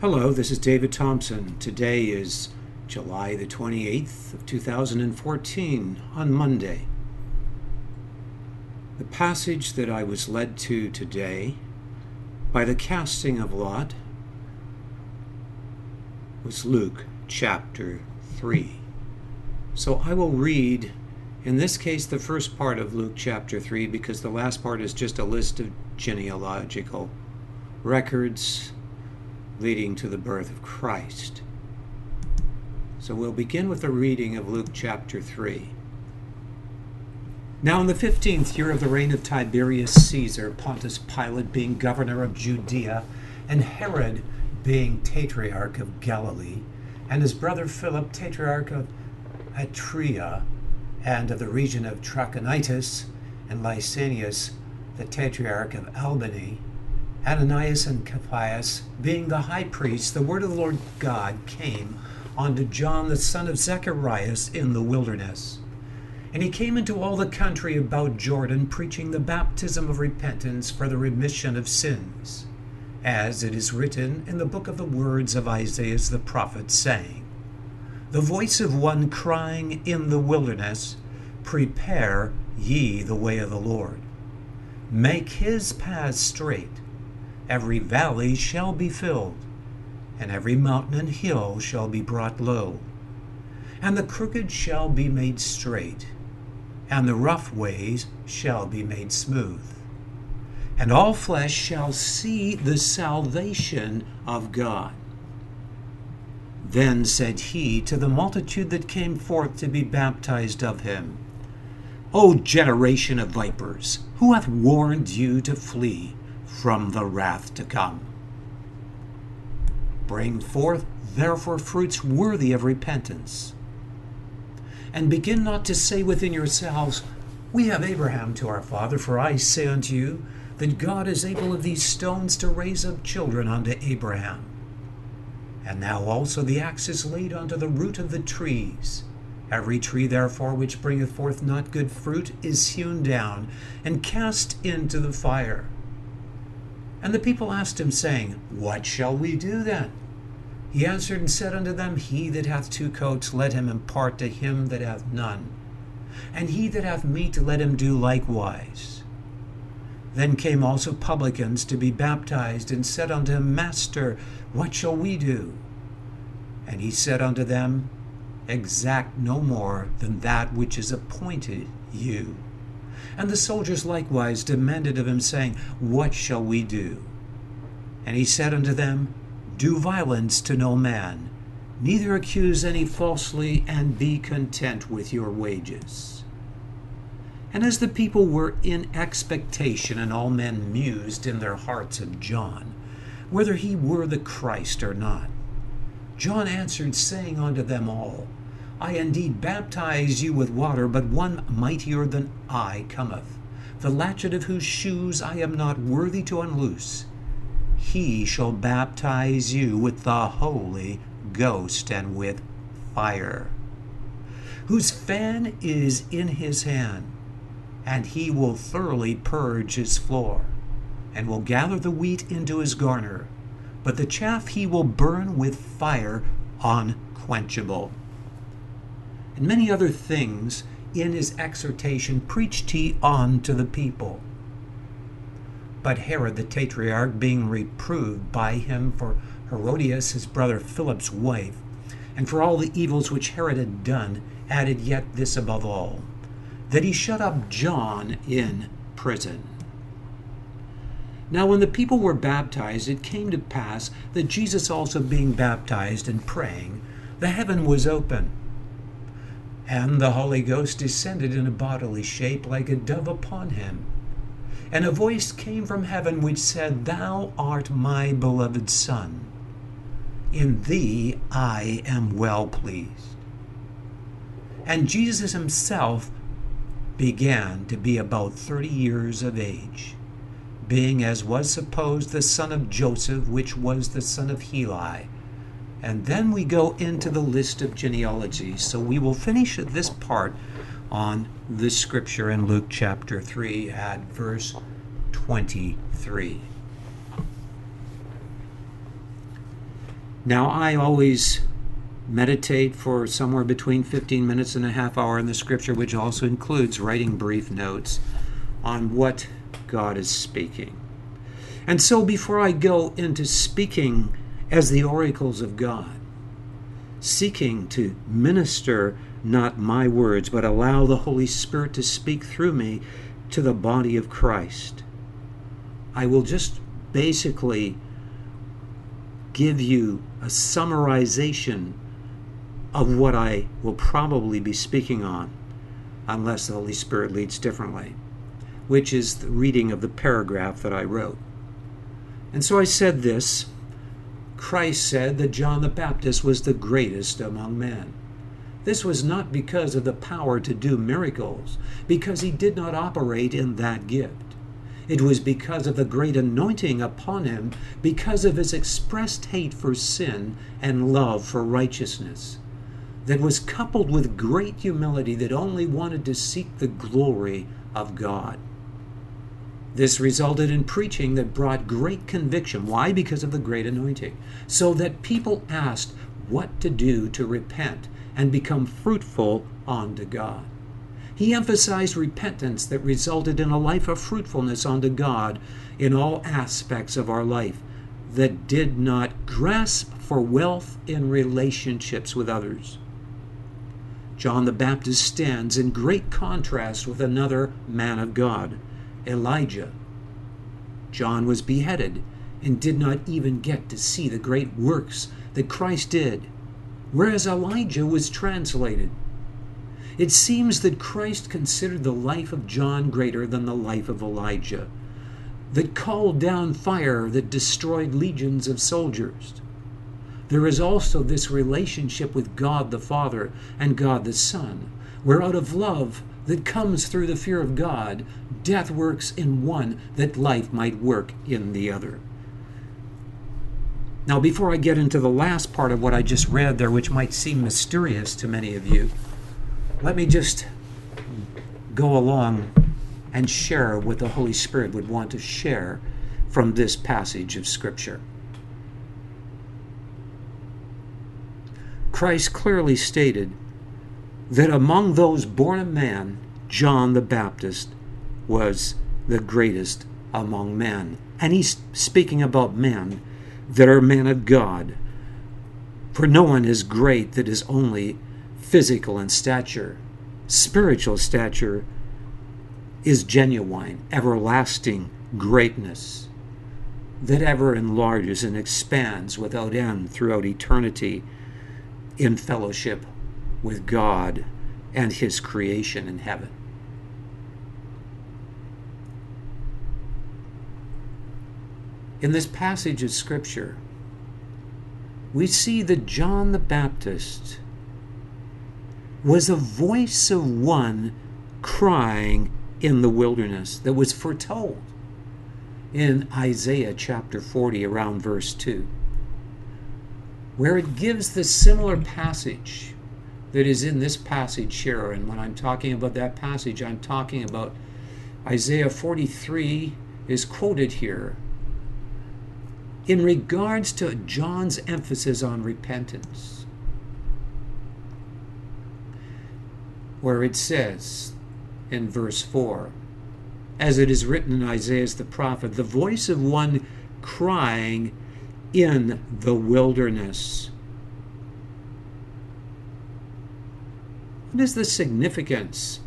Hello, this is David Thompson. Today is July the 28th of 2014 on Monday. The passage that I was led to today by the casting of Lot was Luke chapter 3. So I will read, in this case, the first part of Luke chapter 3 because the last part is just a list of genealogical records leading to the birth of Christ. So we'll begin with a reading of Luke chapter 3. Now, in the fifteenth year of the reign of Tiberius Caesar, Pontius Pilate being governor of Judea, and Herod being tetrarch of Galilee, and his brother Philip, tetrarch of Ituraea, and of the region of Trachonitis, and Lysanias, the tetrarch of Abilene, Ananias and Caiaphas, being the high priests, the word of the Lord God came unto John the son of Zacharias in the wilderness. And he came into all the country about Jordan, preaching the baptism of repentance for the remission of sins, as it is written in the book of the words of Isaiah the prophet, saying, The voice of one crying in the wilderness, Prepare ye the way of the Lord. Make his paths straight every valley shall be filled, and every mountain and hill shall be brought low. And the crooked shall be made straight, and the rough ways shall be made smooth. And all flesh shall see the salvation of God. Then said he to the multitude that came forth to be baptized of him, O generation of vipers, who hath warned you to flee? From the wrath to come. Bring forth therefore fruits worthy of repentance. And begin not to say within yourselves, We have Abraham to our father, for I say unto you, that God is able of these stones to raise up children unto Abraham. And now also the axe is laid unto the root of the trees. Every tree, therefore, which bringeth forth not good fruit is hewn down and cast into the fire. And the people asked him, saying, What shall we do then? He answered and said unto them, He that hath two coats, let him impart to him that hath none. And he that hath meat, let him do likewise. Then came also publicans to be baptized, and said unto him, Master, what shall we do? And he said unto them, Exact no more than that which is appointed you. And the soldiers likewise demanded of him, saying, What shall we do? And he said unto them, Do violence to no man, neither accuse any falsely, and be content with your wages. And as the people were in expectation, and all men mused in their hearts of John, whether he were the Christ or not, John answered, saying unto them all, I indeed baptize you with water, but one mightier than I cometh, the latchet of whose shoes I am not worthy to unloose. He shall baptize you with the Holy Ghost and with fire, whose fan is in his hand, and he will thoroughly purge his floor, and will gather the wheat into his garner, but the chaff he will burn with fire unquenchable and many other things in his exhortation preached he on to the people. But Herod the Tetrarch, being reproved by him for Herodias his brother Philip's wife, and for all the evils which Herod had done, added yet this above all, that he shut up John in prison. Now, when the people were baptized, it came to pass that Jesus also being baptized and praying, the heaven was open and the Holy Ghost descended in a bodily shape like a dove upon him. And a voice came from heaven which said, Thou art my beloved Son. In thee I am well pleased. And Jesus himself began to be about thirty years of age, being as was supposed the son of Joseph, which was the son of Heli and then we go into the list of genealogies. So we will finish this part on this scripture in Luke chapter 3 at verse 23. Now, I always meditate for somewhere between 15 minutes and a half hour in the scripture, which also includes writing brief notes on what God is speaking. And so, before I go into speaking as the oracles of God, seeking to minister not my words, but allow the Holy Spirit to speak through me to the body of Christ, I will just basically give you a summarization of what I will probably be speaking on, unless the Holy Spirit leads differently, which is the reading of the paragraph that I wrote. And so I said this Christ said that John the Baptist was the greatest among men. This was not because of the power to do miracles, because he did not operate in that gift. It was because of the great anointing upon him, because of his expressed hate for sin and love for righteousness, that was coupled with great humility that only wanted to seek the glory of God. This resulted in preaching that brought great conviction. Why? Because of the great anointing. So that people asked what to do to repent and become fruitful unto God. He emphasized repentance that resulted in a life of fruitfulness unto God in all aspects of our life, that did not grasp for wealth in relationships with others. John the Baptist stands in great contrast with another man of God, Elijah. John was beheaded and did not even get to see the great works that Christ did, whereas Elijah was translated. It seems that Christ considered the life of John greater than the life of Elijah, that called down fire that destroyed legions of soldiers. There is also this relationship with God the Father and God the Son, where out of love that comes through the fear of God, death works in one that life might work in the other. Now, before I get into the last part of what I just read there, which might seem mysterious to many of you, let me just go along and share what the Holy Spirit would want to share from this passage of Scripture. Christ clearly stated that among those born of man, John the Baptist was the greatest among men. And he's speaking about men that are men of God. For no one is great that is only physical in stature. Spiritual stature is genuine, everlasting greatness that ever enlarges and expands without end throughout eternity in fellowship with God and His creation in heaven. In this passage of Scripture, we see that John the Baptist was a voice of one crying in the wilderness that was foretold in Isaiah chapter 40, around verse 2, where it gives the similar passage that is in this passage here. And when I'm talking about that passage, I'm talking about Isaiah 43 is quoted here in regards to John's emphasis on repentance, where it says in verse 4, as it is written in Isaiah the prophet, the voice of one crying in the wilderness. What is the significance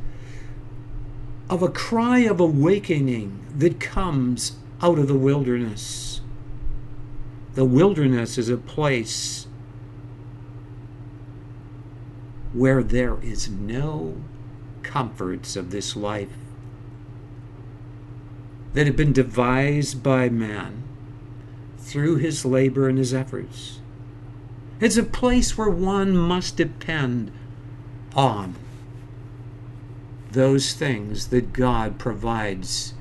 of a cry of awakening that comes out of the wilderness? The wilderness is a place where there is no comforts of this life that have been devised by man through his labor and his efforts. It's a place where one must depend on those things that God provides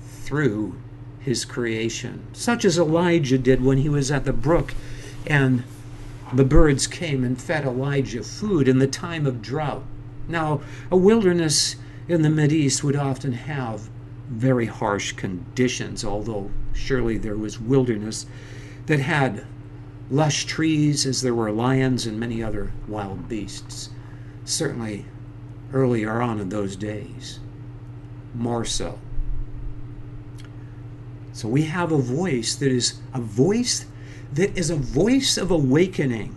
through his creation, such as Elijah did when he was at the brook and the birds came and fed Elijah food in the time of drought. Now, a wilderness in the Mideast would often have very harsh conditions, although surely there was wilderness that had lush trees as there were lions and many other wild beasts. Certainly earlier on in those days, more so. So we have a voice that is a voice that is a voice of awakening.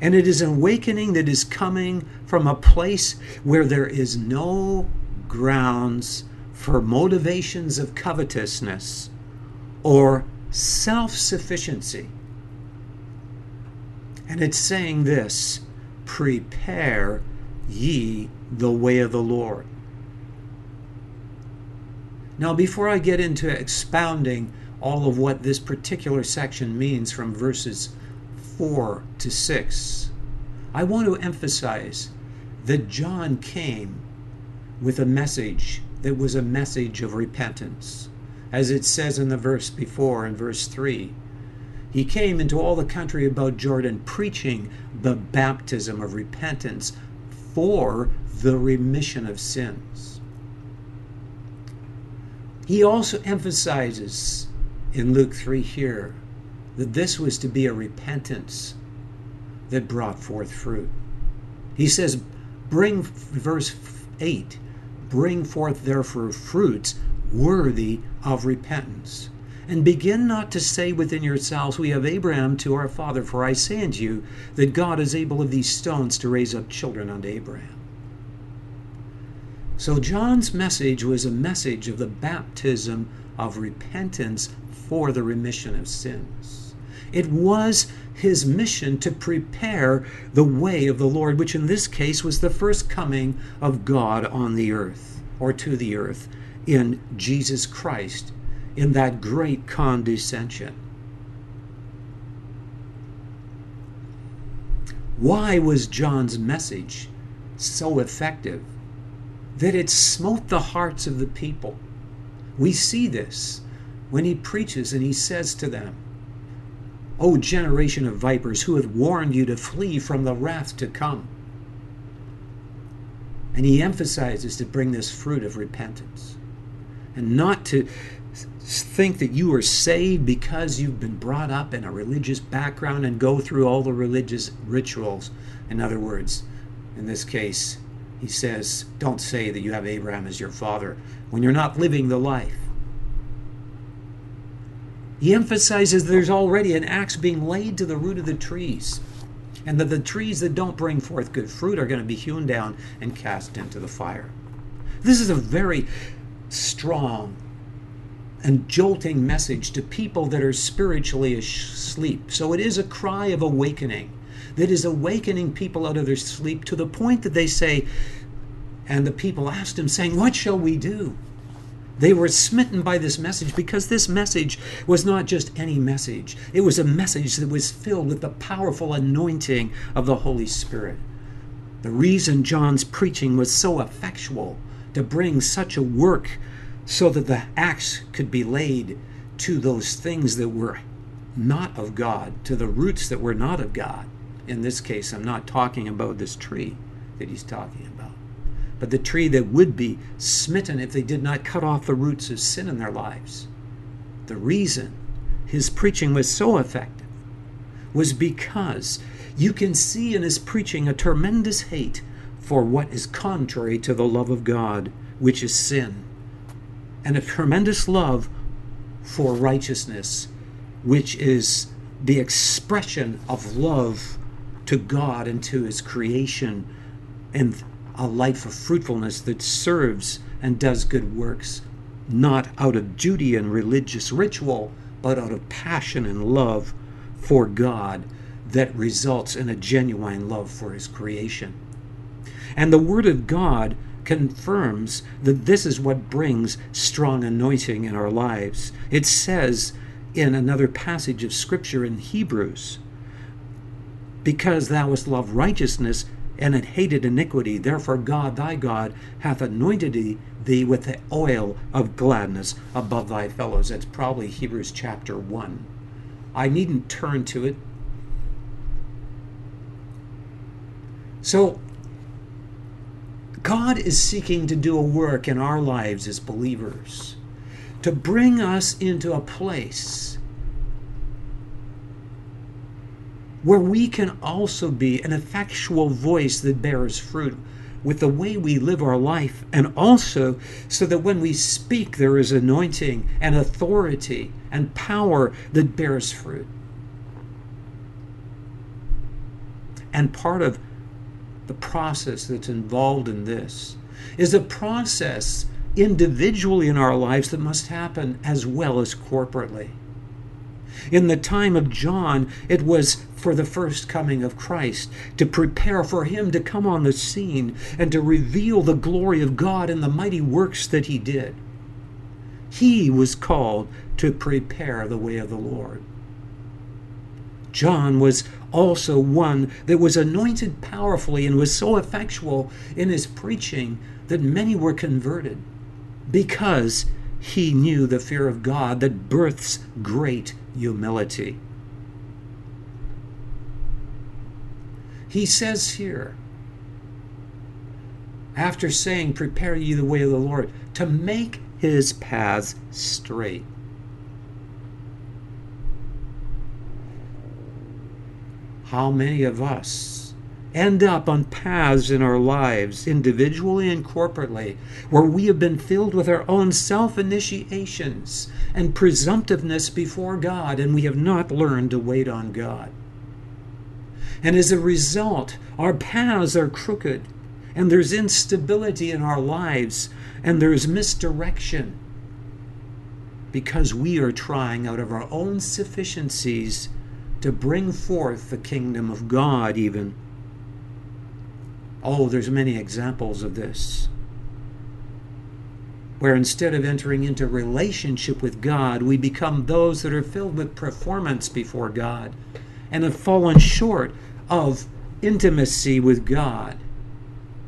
And it is an awakening that is coming from a place where there is no grounds for motivations of covetousness or self sufficiency. And it's saying this prepare ye the way of the Lord. Now, before I get into expounding all of what this particular section means from verses 4 to 6, I want to emphasize that John came with a message that was a message of repentance. As it says in the verse before, in verse 3, he came into all the country about Jordan preaching the baptism of repentance for the remission of sins. He also emphasizes in Luke 3 here that this was to be a repentance that brought forth fruit. He says, Bring, verse 8, bring forth therefore fruits worthy of repentance. And begin not to say within yourselves, We have Abraham to our father, for I say unto you that God is able of these stones to raise up children unto Abraham. So John's message was a message of the baptism of repentance for the remission of sins. It was his mission to prepare the way of the Lord, which in this case was the first coming of God on the earth, or to the earth, in Jesus Christ, in that great condescension. Why was John's message so effective? that it smote the hearts of the people. We see this when he preaches and he says to them, O generation of vipers, who hath warned you to flee from the wrath to come? And he emphasizes to bring this fruit of repentance and not to think that you are saved because you've been brought up in a religious background and go through all the religious rituals. In other words, in this case, he says, Don't say that you have Abraham as your father when you're not living the life. He emphasizes there's already an axe being laid to the root of the trees, and that the trees that don't bring forth good fruit are going to be hewn down and cast into the fire. This is a very strong and jolting message to people that are spiritually asleep. So it is a cry of awakening that is awakening people out of their sleep to the point that they say, and the people asked him, saying, What shall we do? They were smitten by this message because this message was not just any message. It was a message that was filled with the powerful anointing of the Holy Spirit. The reason John's preaching was so effectual to bring such a work so that the axe could be laid to those things that were not of God, to the roots that were not of God. In this case, I'm not talking about this tree that he's talking about, but the tree that would be smitten if they did not cut off the roots of sin in their lives. The reason his preaching was so effective was because you can see in his preaching a tremendous hate for what is contrary to the love of God, which is sin, and a tremendous love for righteousness, which is the expression of love to God and to His creation, and a life of fruitfulness that serves and does good works, not out of duty and religious ritual, but out of passion and love for God that results in a genuine love for His creation. And the Word of God confirms that this is what brings strong anointing in our lives. It says in another passage of Scripture in Hebrews because thou hast loved righteousness and had hated iniquity. Therefore, God thy God hath anointed thee with the oil of gladness above thy fellows. That's probably Hebrews chapter 1. I needn't turn to it. So, God is seeking to do a work in our lives as believers to bring us into a place where we can also be an effectual voice that bears fruit with the way we live our life, and also so that when we speak, there is anointing and authority and power that bears fruit. And part of the process that's involved in this is a process individually in our lives that must happen as well as corporately. In the time of John, it was for the first coming of Christ, to prepare for him to come on the scene and to reveal the glory of God and the mighty works that he did. He was called to prepare the way of the Lord. John was also one that was anointed powerfully and was so effectual in his preaching that many were converted because he knew the fear of God that births great humility. He says here, after saying, Prepare ye the way of the Lord, to make his paths straight. How many of us end up on paths in our lives, individually and corporately, where we have been filled with our own self initiations and presumptiveness before God, and we have not learned to wait on God? And as a result, our paths are crooked, and there's instability in our lives, and there's misdirection because we are trying out of our own sufficiencies to bring forth the kingdom of God, even. Oh, there's many examples of this. Where instead of entering into relationship with God, we become those that are filled with performance before God and have fallen short of intimacy with God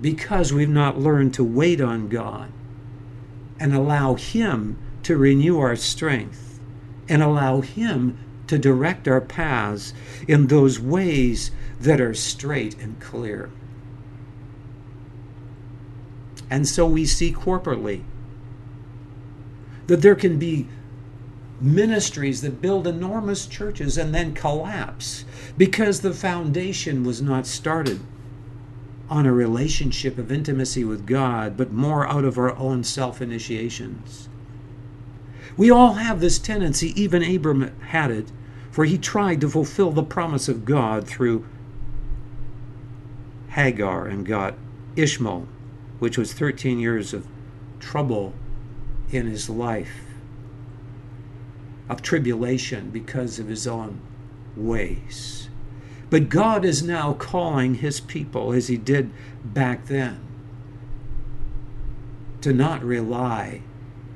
because we've not learned to wait on God and allow Him to renew our strength and allow Him to direct our paths in those ways that are straight and clear. And so we see corporately that there can be ministries that build enormous churches and then collapse because the foundation was not started on a relationship of intimacy with God, but more out of our own self initiations. We all have this tendency, even Abram had it, for he tried to fulfill the promise of God through Hagar and got Ishmael, which was 13 years of trouble in his life of tribulation because of his own ways. But God is now calling his people, as he did back then, to not rely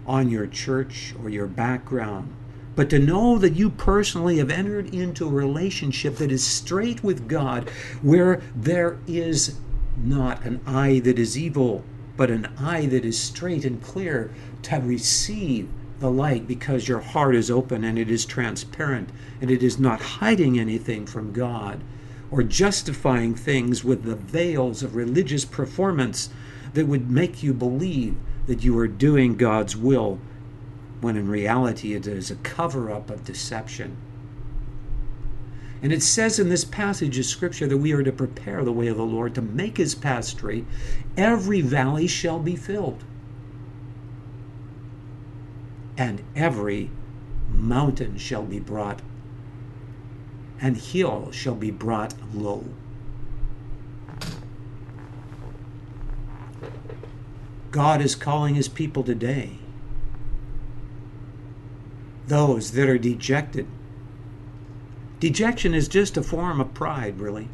on your church or your background, but to know that you personally have entered into a relationship that is straight with God, where there is not an eye that is evil, but an eye that is straight and clear to receive the light because your heart is open and it is transparent and it is not hiding anything from God or justifying things with the veils of religious performance that would make you believe that you are doing God's will when in reality it is a cover up of deception. And it says in this passage of Scripture that we are to prepare the way of the Lord, to make his path straight. Every valley shall be filled and every mountain shall be brought, and hill shall be brought low. God is calling his people today. Those that are dejected. Dejection is just a form of pride, really.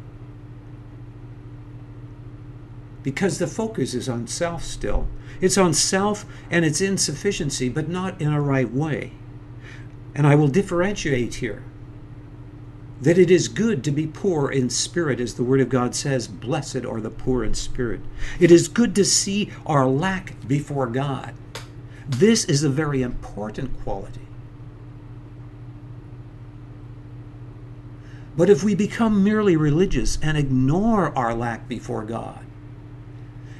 Because the focus is on self still. It's on self and its insufficiency, but not in a right way. And I will differentiate here that it is good to be poor in spirit, as the Word of God says, blessed are the poor in spirit. It is good to see our lack before God. This is a very important quality. But if we become merely religious and ignore our lack before God,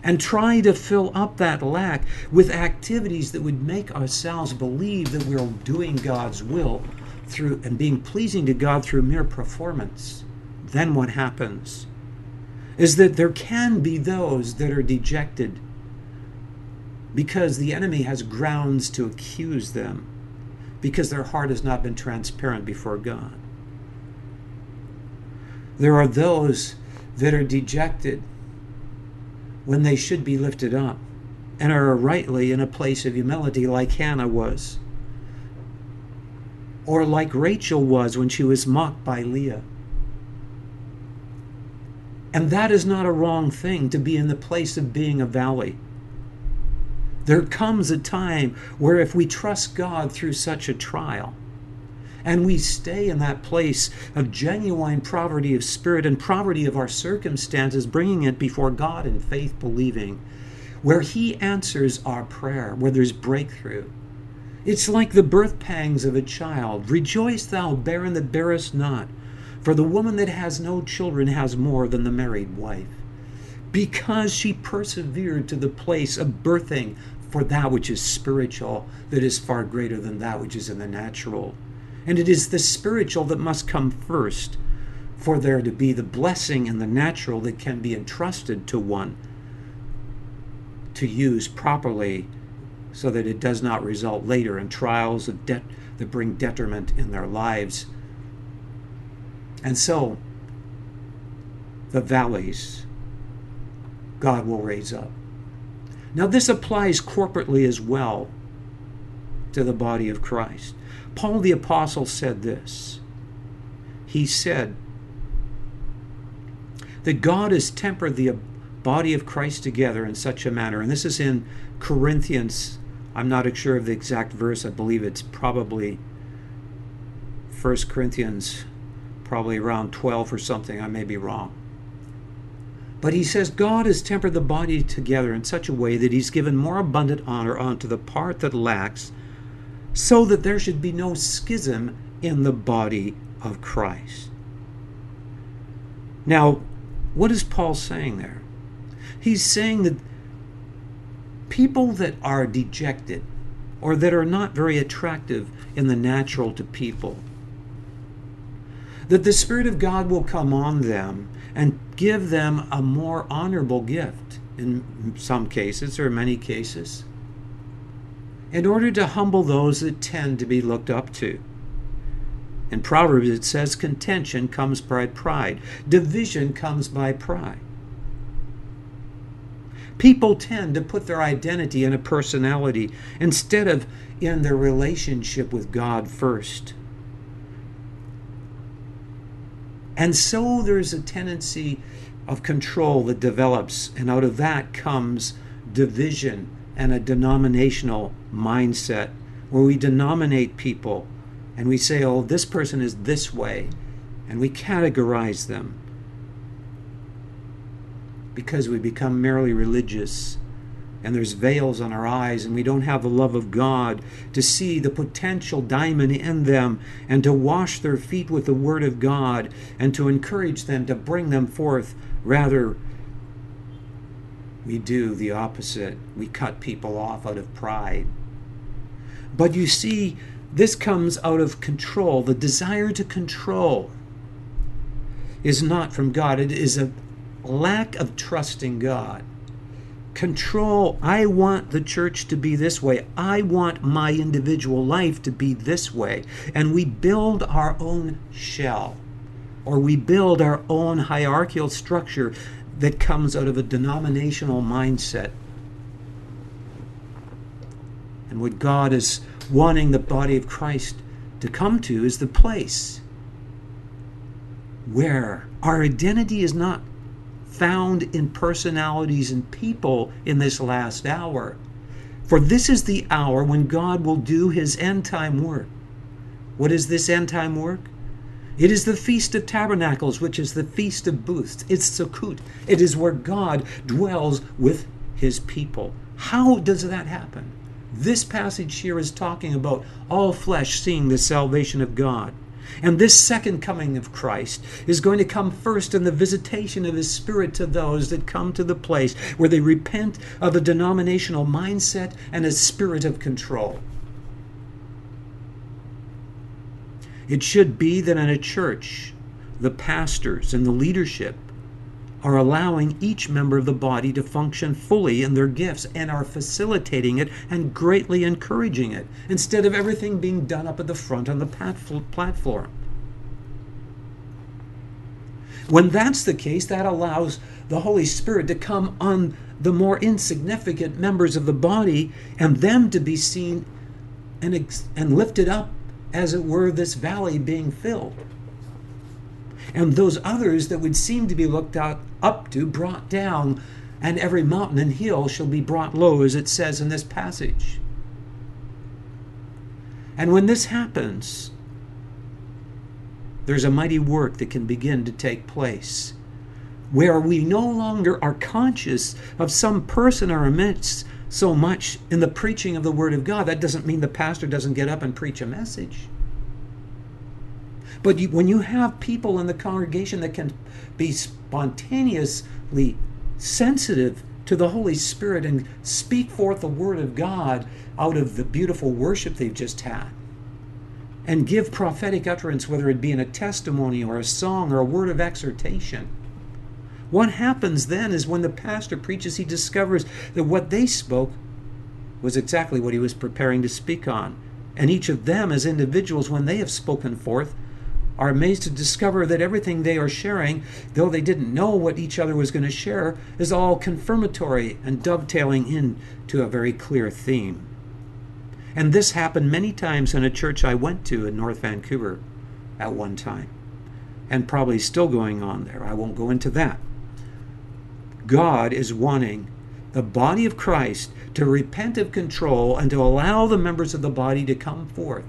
and try to fill up that lack with activities that would make ourselves believe that we're doing God's will through and being pleasing to God through mere performance, then what happens is that there can be those that are dejected because the enemy has grounds to accuse them because their heart has not been transparent before God. There are those that are dejected when they should be lifted up and are rightly in a place of humility, like Hannah was, or like Rachel was when she was mocked by Leah. And that is not a wrong thing to be in the place of being a valley. There comes a time where if we trust God through such a trial, and we stay in that place of genuine poverty of spirit and poverty of our circumstances, bringing it before God in faith, believing, where He answers our prayer, where there's breakthrough. It's like the birth pangs of a child. Rejoice, thou barren that bearest not, for the woman that has no children has more than the married wife. Because she persevered to the place of birthing for that which is spiritual that is far greater than that which is in the natural. And it is the spiritual that must come first for there to be the blessing and the natural that can be entrusted to one to use properly so that it does not result later in trials of debt that bring detriment in their lives. And so, the valleys God will raise up. Now, this applies corporately as well to the body of Christ. Paul the Apostle said this. He said that God has tempered the body of Christ together in such a manner, and this is in Corinthians. I'm not sure of the exact verse. I believe it's probably 1 Corinthians, probably around 12 or something. I may be wrong. But he says God has tempered the body together in such a way that he's given more abundant honor unto the part that lacks, so that there should be no schism in the body of Christ. Now, what is Paul saying there? He's saying that people that are dejected or that are not very attractive in the natural to people, that the Spirit of God will come on them and give them a more honorable gift in some cases or many cases in order to humble those that tend to be looked up to. In Proverbs it says contention comes by pride, division comes by pride. People tend to put their identity in a personality instead of in their relationship with God first. And so there's a tendency of control that develops, and out of that comes division and a denominational mindset where we denominate people and we say, oh, this person is this way, and we categorize them because we become merely religious and there's veils on our eyes and we don't have the love of God to see the potential diamond in them and to wash their feet with the word of God and to encourage them to bring them forth rather we do the opposite we cut people off out of pride but you see this comes out of control the desire to control is not from God it is a lack of trusting God control. I want the church to be this way. I want my individual life to be this way. And we build our own shell or we build our own hierarchical structure that comes out of a denominational mindset. And what God is wanting the body of Christ to come to is the place where our identity is not found in personalities and people in this last hour. For this is the hour when God will do his end time work. What is this end time work? It is the Feast of Tabernacles, which is the Feast of Booths. It's Sukkot. It is where God dwells with his people. How does that happen? This passage here is talking about all flesh seeing the salvation of God. And this second coming of Christ is going to come first in the visitation of His Spirit to those that come to the place where they repent of a denominational mindset and a spirit of control. It should be that in a church, the pastors and the leadership are allowing each member of the body to function fully in their gifts and are facilitating it and greatly encouraging it instead of everything being done up at the front on the platform. When that's the case, that allows the Holy Spirit to come on the more insignificant members of the body and them to be seen and, and lifted up, as it were, this valley being filled and those others that would seem to be looked out, up to brought down, and every mountain and hill shall be brought low, as it says in this passage. And when this happens, there's a mighty work that can begin to take place where we no longer are conscious of some person in our midst so much in the preaching of the Word of God. That doesn't mean the pastor doesn't get up and preach a message. But you, when you have people in the congregation that can be spontaneously sensitive to the Holy Spirit and speak forth the Word of God out of the beautiful worship they've just had, and give prophetic utterance, whether it be in a testimony or a song or a word of exhortation. What happens then is when the pastor preaches, he discovers that what they spoke was exactly what he was preparing to speak on. And each of them, as individuals, when they have spoken forth, are amazed to discover that everything they are sharing, though they didn't know what each other was going to share, is all confirmatory and dovetailing into a very clear theme. And this happened many times in a church I went to in North Vancouver at one time, and probably still going on there. I won't go into that. God is wanting the body of Christ to repent of control and to allow the members of the body to come forth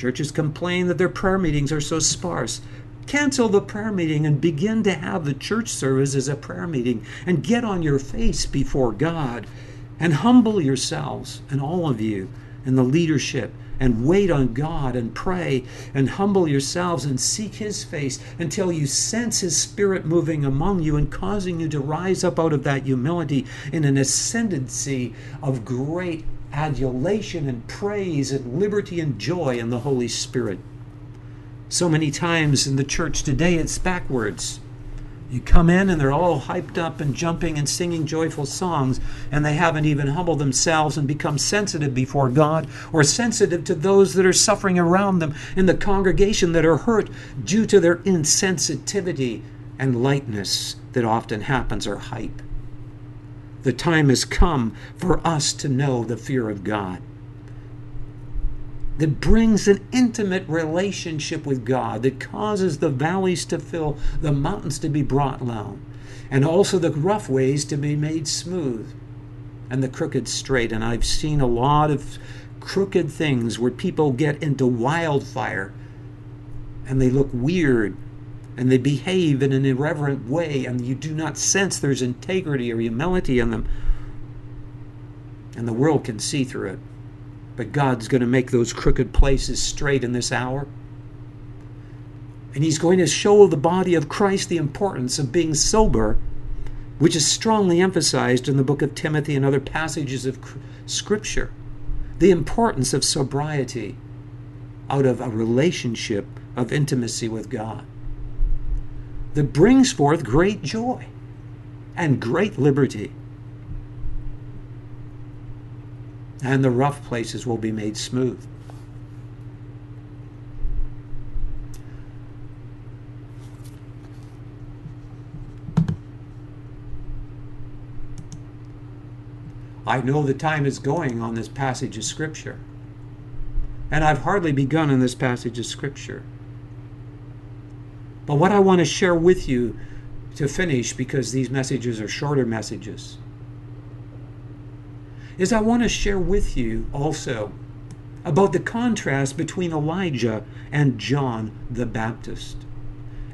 Churches complain that their prayer meetings are so sparse. Cancel the prayer meeting and begin to have the church service as a prayer meeting and get on your face before God and humble yourselves and all of you and the leadership and wait on God and pray and humble yourselves and seek His face until you sense His Spirit moving among you and causing you to rise up out of that humility in an ascendancy of great adulation and praise and liberty and joy in the Holy Spirit. So many times in the church today, it's backwards. You come in and they're all hyped up and jumping and singing joyful songs, and they haven't even humbled themselves and become sensitive before God or sensitive to those that are suffering around them in the congregation that are hurt due to their insensitivity and lightness that often happens or hype. The time has come for us to know the fear of God. That brings an intimate relationship with God, that causes the valleys to fill, the mountains to be brought low, and also the rough ways to be made smooth, and the crooked straight. And I've seen a lot of crooked things where people get into wildfire and they look weird and they behave in an irreverent way, and you do not sense there's integrity or humility in them, and the world can see through it. But God's going to make those crooked places straight in this hour. And He's going to show the body of Christ the importance of being sober, which is strongly emphasized in the book of Timothy and other passages of Scripture. The importance of sobriety out of a relationship of intimacy with God that brings forth great joy and great liberty. And the rough places will be made smooth. I know the time is going on this passage of Scripture. And I've hardly begun in this passage of Scripture. But what I want to share with you to finish, because these messages are shorter messages, is I want to share with you also about the contrast between Elijah and John the Baptist.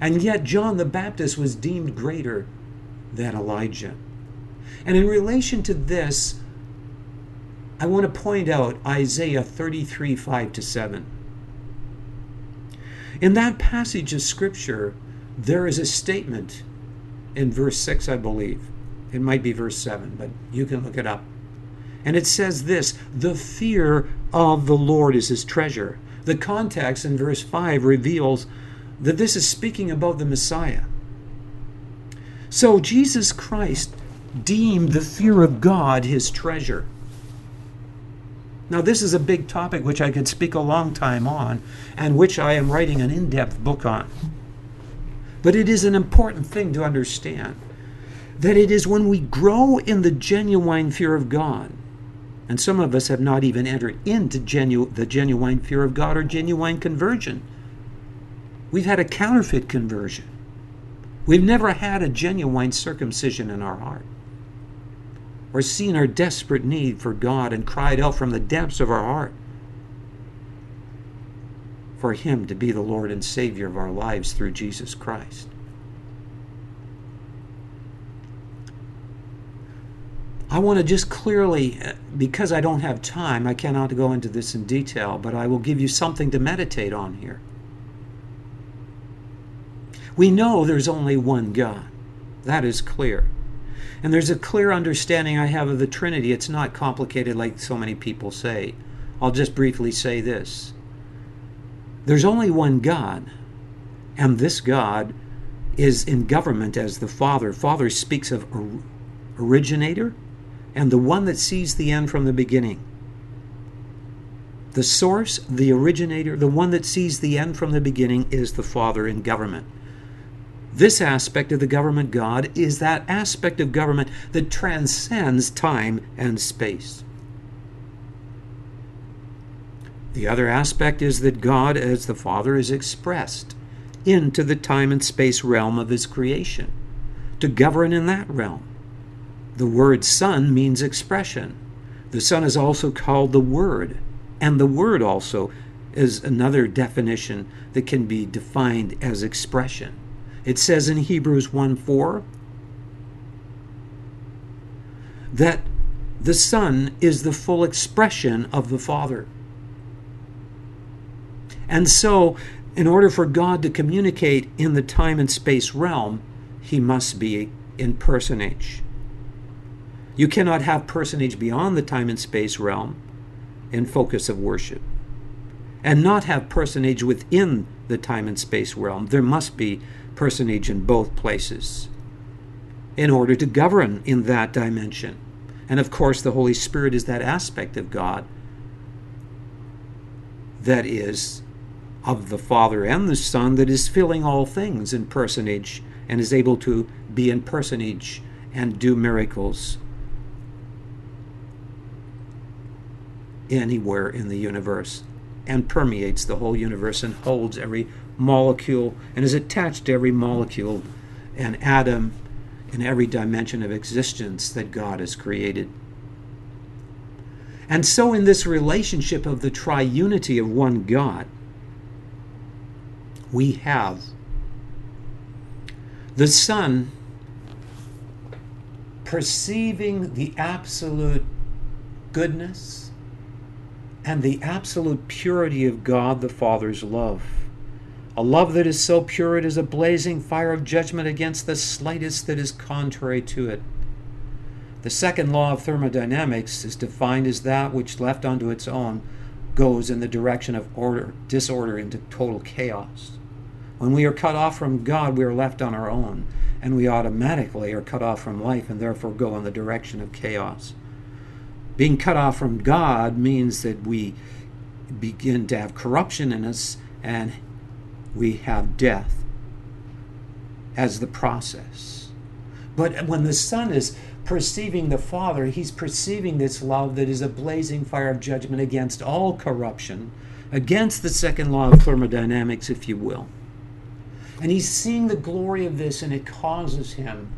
And yet, John the Baptist was deemed greater than Elijah. And in relation to this, I want to point out Isaiah 33 5 to 7. In that passage of Scripture, there is a statement in verse 6, I believe. It might be verse 7, but you can look it up. And it says this The fear of the Lord is his treasure. The context in verse 5 reveals that this is speaking about the Messiah. So Jesus Christ deemed the fear of God his treasure. Now, this is a big topic which I could speak a long time on, and which I am writing an in depth book on. But it is an important thing to understand that it is when we grow in the genuine fear of God, and some of us have not even entered into genu- the genuine fear of God or genuine conversion. We've had a counterfeit conversion. We've never had a genuine circumcision in our heart or seen our desperate need for God and cried out from the depths of our heart for Him to be the Lord and Savior of our lives through Jesus Christ. I want to just clearly, uh, because I don't have time, I cannot go into this in detail, but I will give you something to meditate on here. We know there's only one God. That is clear. And there's a clear understanding I have of the Trinity. It's not complicated like so many people say. I'll just briefly say this there's only one God, and this God is in government as the Father. Father speaks of originator and the one that sees the end from the beginning. The source, the originator, the one that sees the end from the beginning is the Father in government. This aspect of the government God is that aspect of government that transcends time and space. The other aspect is that God, as the Father, is expressed into the time and space realm of His creation to govern in that realm. The word Son means expression. The Son is also called the Word, and the Word also is another definition that can be defined as expression. It says in Hebrews 1 4 that the Son is the full expression of the Father. And so, in order for God to communicate in the time and space realm, he must be in personage. You cannot have personage beyond the time and space realm in focus of worship and not have personage within the time and space realm. There must be personage in both places in order to govern in that dimension. And of course, the Holy Spirit is that aspect of God that is of the Father and the Son that is filling all things in personage and is able to be in personage and do miracles anywhere in the universe and permeates the whole universe and holds every molecule and is attached to every molecule and atom in every dimension of existence that God has created. And so, in this relationship of the triunity of one God, we have the Son perceiving the absolute goodness and the absolute purity of God the Father's love a love that is so pure it is a blazing fire of judgment against the slightest that is contrary to it. The second law of thermodynamics is defined as that which, left unto its own, goes in the direction of order, disorder into total chaos. When we are cut off from God, we are left on our own, and we automatically are cut off from life and therefore go in the direction of chaos. Being cut off from God means that we begin to have corruption in us and we have death as the process. But when the Son is perceiving the Father, he's perceiving this love that is a blazing fire of judgment against all corruption, against the second law of thermodynamics, if you will. And he's seeing the glory of this, and it causes him,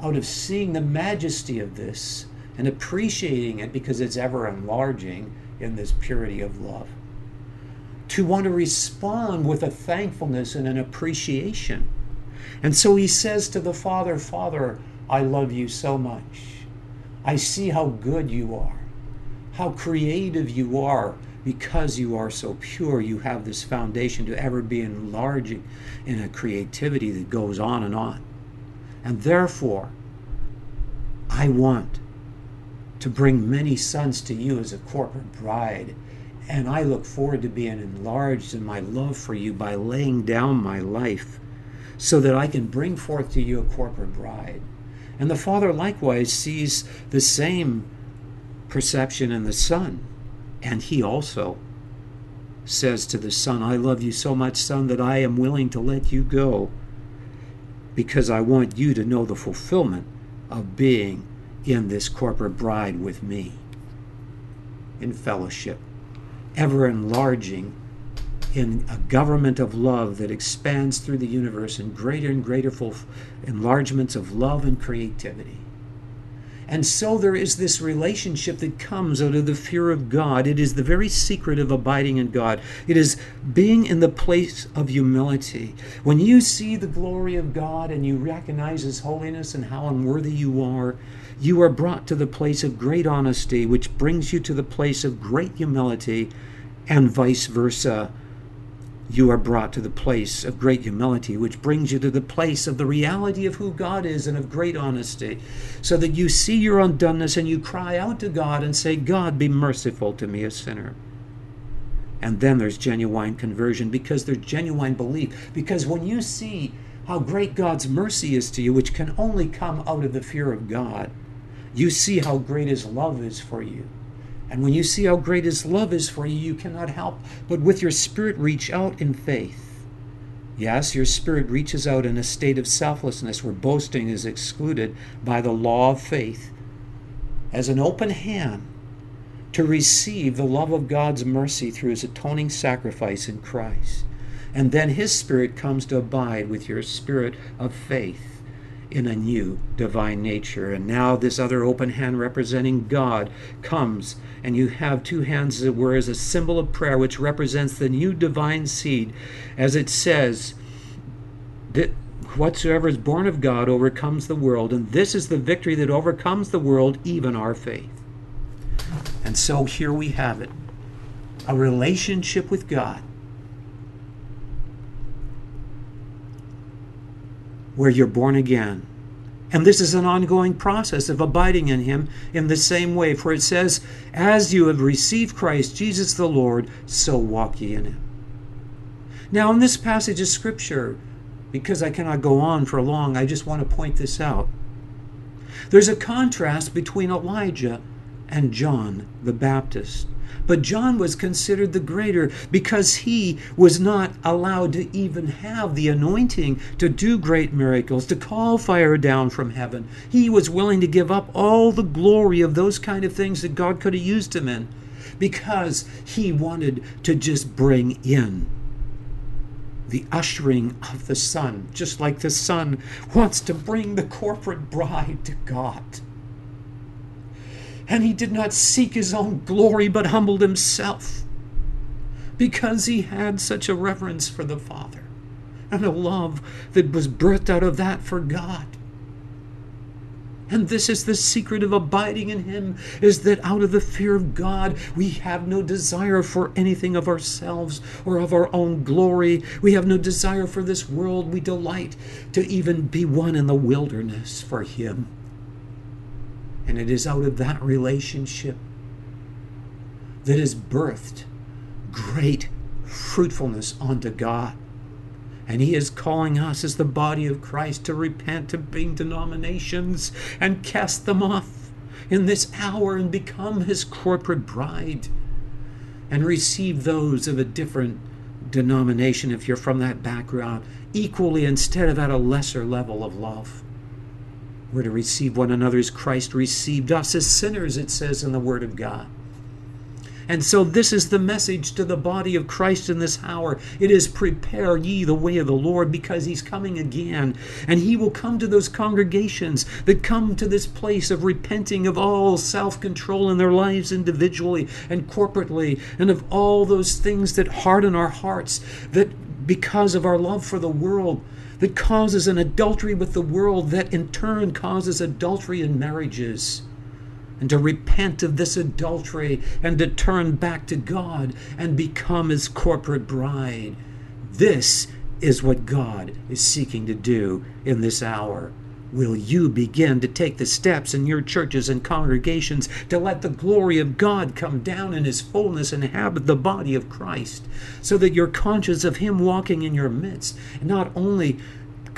out of seeing the majesty of this and appreciating it because it's ever enlarging in this purity of love, to want to respond with a thankfulness and an appreciation. And so he says to the Father, Father, I love you so much. I see how good you are, how creative you are. Because you are so pure, you have this foundation to ever be enlarging in a creativity that goes on and on. And therefore, I want to bring many sons to you as a corporate bride And I look forward to being enlarged in my love for you by laying down my life so that I can bring forth to you a corporate bride. And the Father likewise sees the same perception in the Son. And he also says to the Son, I love you so much, Son, that I am willing to let you go because I want you to know the fulfillment of being in this corporate bride with me in fellowship, ever enlarging in a government of love that expands through the universe in greater and greater enlargements of love and creativity. And so there is this relationship that comes out of the fear of God. It is the very secret of abiding in God. It is being in the place of humility. When you see the glory of God and you recognize His holiness and how unworthy you are, you are brought to the place of great honesty, which brings you to the place of great humility, and vice versa you are brought to the place of great humility, which brings you to the place of the reality of who God is and of great honesty, so that you see your undoneness and you cry out to God and say, God, be merciful to me, a sinner. And then there's genuine conversion because there's genuine belief. Because when you see how great God's mercy is to you, which can only come out of the fear of God, you see how great His love is for you. And when you see how great His love is for you, you cannot help but with your spirit reach out in faith. Yes, your spirit reaches out in a state of selflessness where boasting is excluded by the law of faith as an open hand to receive the love of God's mercy through His atoning sacrifice in Christ. And then His Spirit comes to abide with your spirit of faith in a new divine nature. And now this other open hand representing God comes, and you have two hands, as it were, as a symbol of prayer, which represents the new divine seed, as it says that whatsoever is born of God overcomes the world, and this is the victory that overcomes the world, even our faith. And so here we have it a relationship with God where you're born again. And this is an ongoing process of abiding in Him in the same way. For it says, As you have received Christ Jesus the Lord, so walk ye in Him. Now, in this passage of Scripture, because I cannot go on for long, I just want to point this out. There's a contrast between Elijah and John the Baptist. But John was considered the greater because he was not allowed to even have the anointing to do great miracles, to call fire down from heaven. He was willing to give up all the glory of those kind of things that God could have used him in because he wanted to just bring in the ushering of the Son, just like the Son wants to bring the corporate bride to God. And he did not seek his own glory, but humbled himself because he had such a reverence for the Father and a love that was birthed out of that for God. And this is the secret of abiding in Him is that out of the fear of God, we have no desire for anything of ourselves or of our own glory. We have no desire for this world. We delight to even be one in the wilderness for Him. And it is out of that relationship that is birthed great fruitfulness unto God. And He is calling us as the body of Christ to repent of being denominations and cast them off in this hour and become His corporate bride and receive those of a different denomination if you're from that background equally instead of at a lesser level of love. We're to receive one another as Christ received us as sinners, it says in the Word of God. And so, this is the message to the body of Christ in this hour. It is prepare ye the way of the Lord because he's coming again. And he will come to those congregations that come to this place of repenting of all self control in their lives individually and corporately, and of all those things that harden our hearts, that because of our love for the world, that causes an adultery with the world that in turn causes adultery in marriages. And to repent of this adultery and to turn back to God and become his corporate bride. This is what God is seeking to do in this hour will you begin to take the steps in your churches and congregations to let the glory of God come down in His fullness and inhabit the body of Christ, so that you're conscious of Him walking in your midst, not only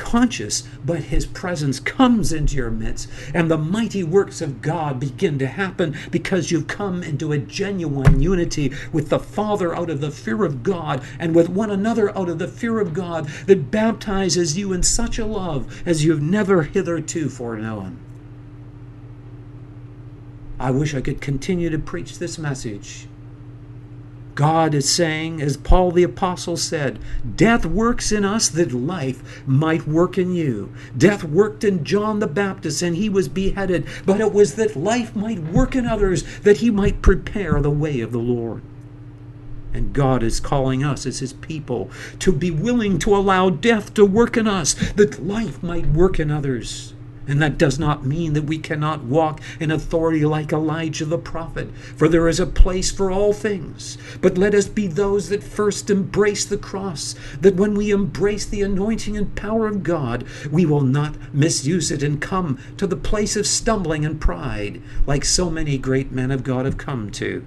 conscious, but his presence comes into your midst, and the mighty works of God begin to happen because you've come into a genuine unity with the Father out of the fear of God and with one another out of the fear of God that baptizes you in such a love as you've never hitherto foreknown. I wish I could continue to preach this message God is saying, as Paul the Apostle said, death works in us that life might work in you. Death worked in John the Baptist and he was beheaded, but it was that life might work in others, that he might prepare the way of the Lord. And God is calling us as His people to be willing to allow death to work in us, that life might work in others. And that does not mean that we cannot walk in authority like Elijah the prophet, for there is a place for all things. But let us be those that first embrace the cross, that when we embrace the anointing and power of God, we will not misuse it and come to the place of stumbling and pride, like so many great men of God have come to.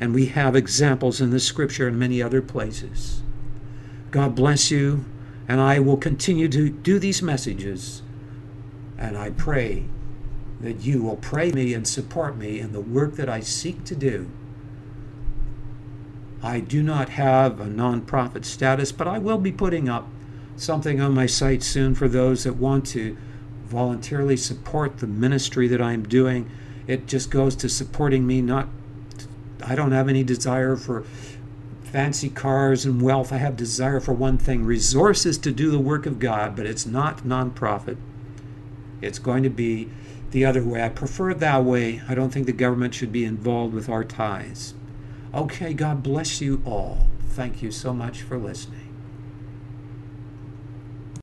And we have examples in the scripture and many other places. God bless you, and I will continue to do these messages and I pray that you will pray me and support me in the work that I seek to do. I do not have a nonprofit status, but I will be putting up something on my site soon for those that want to voluntarily support the ministry that I'm doing. It just goes to supporting me, not, I don't have any desire for fancy cars and wealth. I have desire for one thing resources to do the work of God, but it's not nonprofit. It's going to be the other way. I prefer it that way. I don't think the government should be involved with our ties. Okay, God bless you all. Thank you so much for listening.